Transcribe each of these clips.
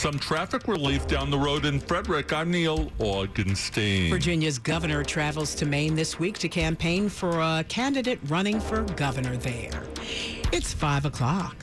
Some traffic relief down the road in Frederick. I'm Neil Augenstein. Virginia's governor travels to Maine this week to campaign for a candidate running for governor there. It's 5 o'clock.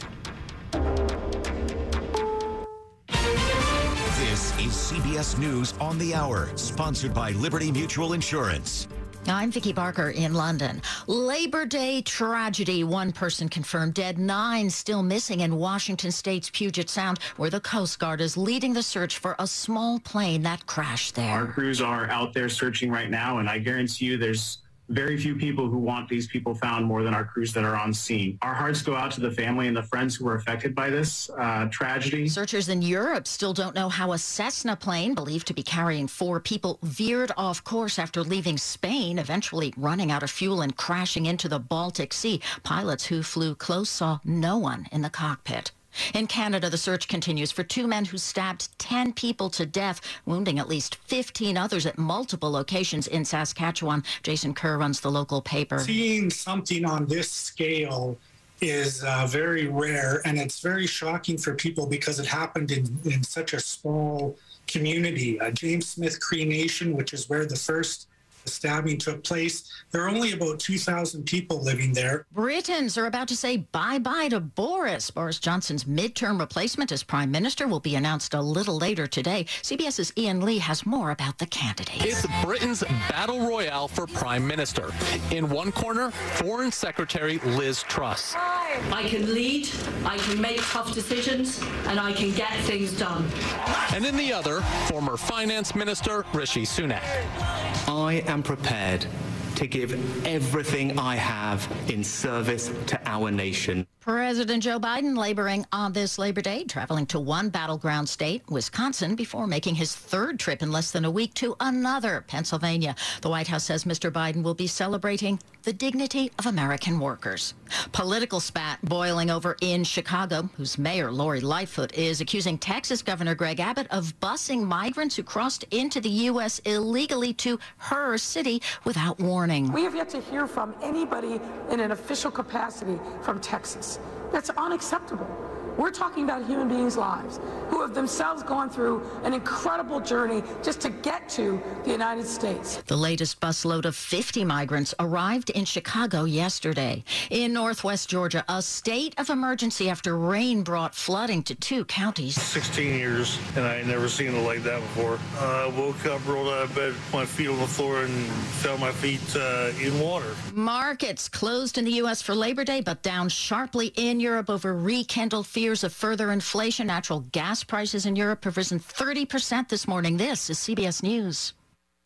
This is CBS News on the Hour, sponsored by Liberty Mutual Insurance. I'm Vicki Barker in London. Labor Day tragedy. One person confirmed dead, nine still missing in Washington state's Puget Sound, where the Coast Guard is leading the search for a small plane that crashed there. Our crews are out there searching right now, and I guarantee you there's very few people who want these people found more than our crews that are on scene. Our hearts go out to the family and the friends who were affected by this uh, tragedy. Searchers in Europe still don't know how a Cessna plane, believed to be carrying four people, veered off course after leaving Spain, eventually running out of fuel and crashing into the Baltic Sea. Pilots who flew close saw no one in the cockpit. In Canada, the search continues for two men who stabbed 10 people to death, wounding at least 15 others at multiple locations in Saskatchewan. Jason Kerr runs the local paper. Seeing something on this scale is uh, very rare, and it's very shocking for people because it happened in, in such a small community. Uh, James Smith Cree Nation, which is where the first stabbing took place. There are only about 2,000 people living there. Britons are about to say bye bye to Boris. Boris Johnson's midterm replacement as prime minister will be announced a little later today. CBS's Ian Lee has more about the candidates. It's Britain's battle royale for prime minister. In one corner, Foreign Secretary Liz Truss. I can lead, I can make tough decisions, and I can get things done. And in the other, former Finance Minister Rishi Sunak. I am prepared to give everything I have in service to our nation. President Joe Biden laboring on this Labor Day, traveling to one battleground state, Wisconsin, before making his third trip in less than a week to another, Pennsylvania. The White House says Mr. Biden will be celebrating the dignity of American workers. Political spat boiling over in Chicago, whose mayor, Lori Lightfoot, is accusing Texas Governor Greg Abbott of busing migrants who crossed into the U.S. illegally to her city without warning. We have yet to hear from anybody in an official capacity from Texas. That's unacceptable. We're talking about human beings' lives who have themselves gone through an incredible journey just to get to the United States. The latest busload of 50 migrants arrived in Chicago yesterday. In northwest Georgia, a state of emergency after rain brought flooding to two counties. 16 years, and I ain't never seen it like that before. Uh, I woke up, rolled out of bed, my feet on the floor, and found my feet uh, in water. Markets closed in the U.S. for Labor Day, but down sharply in Europe over rekindled fears of further inflation. Natural gas prices in Europe have risen 30% this morning. This is CBS News.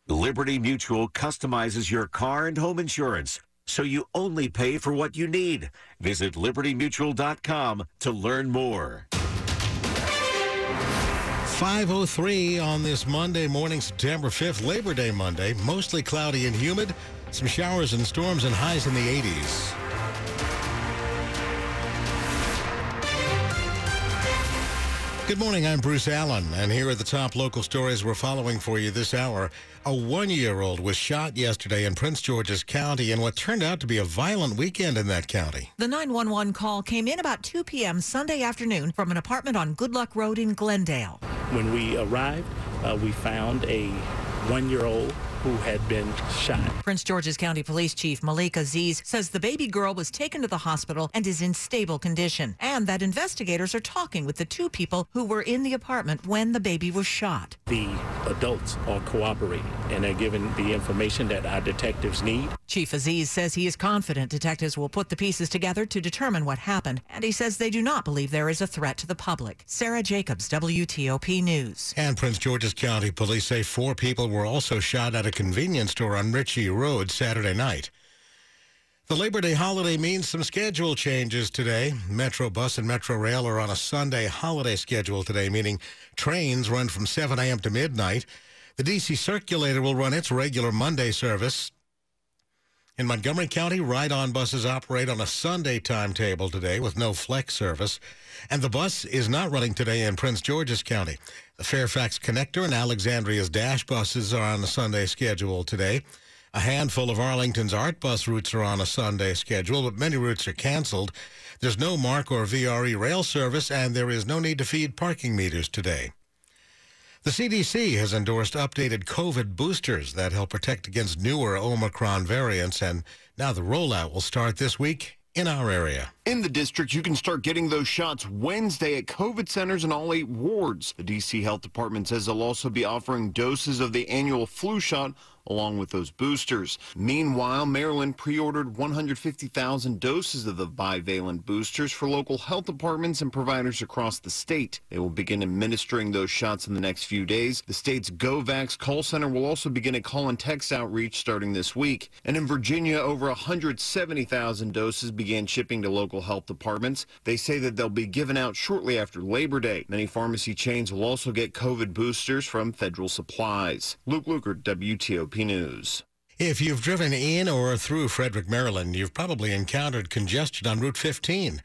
Liberty Mutual customizes your car and home insurance so you only pay for what you need. Visit libertymutual.com to learn more. 503 on this Monday morning, September 5th, Labor Day Monday. Mostly cloudy and humid. Some showers and storms and highs in the 80s. Good morning. I'm Bruce Allen, and here are the top local stories we're following for you this hour. A one year old was shot yesterday in Prince George's County in what turned out to be a violent weekend in that county. The 911 call came in about 2 p.m. Sunday afternoon from an apartment on Good Luck Road in Glendale. When we arrived, uh, we found a one year old who had been shot. Prince George's County Police Chief Malik Aziz says the baby girl was taken to the hospital and is in stable condition, and that investigators are talking with the two people who were in the apartment when the baby was shot. The adults are cooperating and are giving the information that our detectives need. Chief Aziz says he is confident detectives will put the pieces together to determine what happened, and he says they do not believe there is a threat to the public. Sarah Jacobs, WTOP News. And Prince George's County police say four people were also shot at a convenience store on Ritchie Road Saturday night. The Labor Day holiday means some schedule changes today. Metro Bus and Metro Rail are on a Sunday holiday schedule today, meaning trains run from 7 a.m. to midnight. The DC Circulator will run its regular Monday service. In Montgomery County, ride-on buses operate on a Sunday timetable today with no flex service. And the bus is not running today in Prince George's County. The Fairfax Connector and Alexandria's Dash buses are on a Sunday schedule today. A handful of Arlington's Art Bus routes are on a Sunday schedule, but many routes are canceled. There's no MARC or VRE rail service, and there is no need to feed parking meters today. The CDC has endorsed updated COVID boosters that help protect against newer Omicron variants, and now the rollout will start this week in our area. In the district, you can start getting those shots Wednesday at COVID centers in all eight wards. The D.C. Health Department says they'll also be offering doses of the annual flu shot along with those boosters. Meanwhile, Maryland pre-ordered 150,000 doses of the bivalent boosters for local health departments and providers across the state. They will begin administering those shots in the next few days. The state's GoVax call center will also begin a call and text outreach starting this week. And in Virginia, over 170,000 doses began shipping to local health departments. They say that they'll be given out shortly after Labor Day. Many pharmacy chains will also get COVID boosters from federal supplies. Luke Lukert, WTOP News. If you've driven in or through Frederick, Maryland, you've probably encountered congestion on Route 15.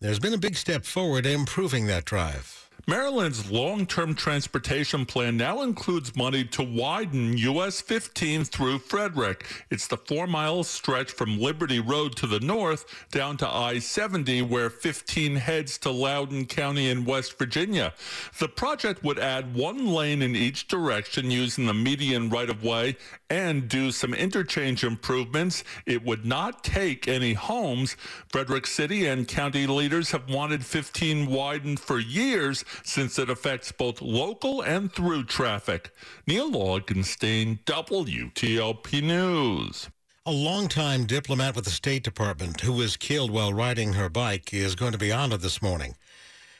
There's been a big step forward improving that drive. Maryland's long term transportation plan now includes money to widen US 15 through Frederick. It's the four mile stretch from Liberty Road to the north down to I 70, where 15 heads to Loudoun County in West Virginia. The project would add one lane in each direction using the median right of way and do some interchange improvements. It would not take any homes. Frederick City and county leaders have wanted 15 widened for years since it affects both local and through traffic. Neil Augenstein, WTOP News. A longtime diplomat with the State Department who was killed while riding her bike is going to be honored this morning.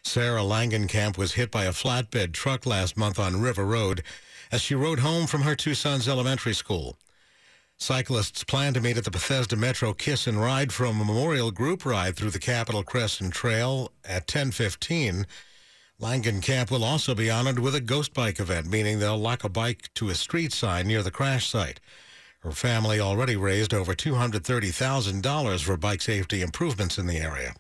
Sarah Langenkamp was hit by a flatbed truck last month on River Road as she rode home from her two sons' elementary school. Cyclists plan to meet at the Bethesda Metro Kiss and Ride for a memorial group ride through the Capital Crescent Trail at 1015. Langenkamp will also be honored with a ghost bike event, meaning they'll lock a bike to a street sign near the crash site. Her family already raised over $230,000 for bike safety improvements in the area.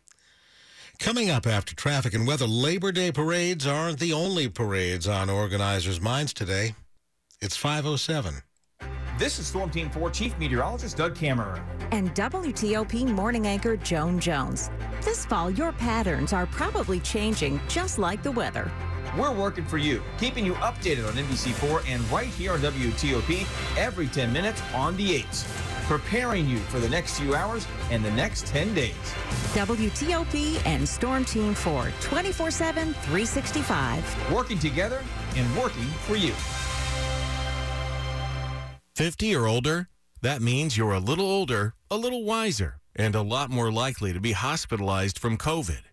Coming up after traffic and weather, Labor Day parades aren't the only parades on organizers' minds today. It's 507. This is Storm Team 4 Chief Meteorologist Doug Kammerer. And WTOP morning anchor Joan Jones. This fall, your patterns are probably changing just like the weather. We're working for you, keeping you updated on NBC4 and right here on WTOP every 10 minutes on the 8s, preparing you for the next few hours and the next 10 days. WTOP and Storm Team 4, 24 7, 365. Working together and working for you. 50 or older? That means you're a little older, a little wiser, and a lot more likely to be hospitalized from COVID.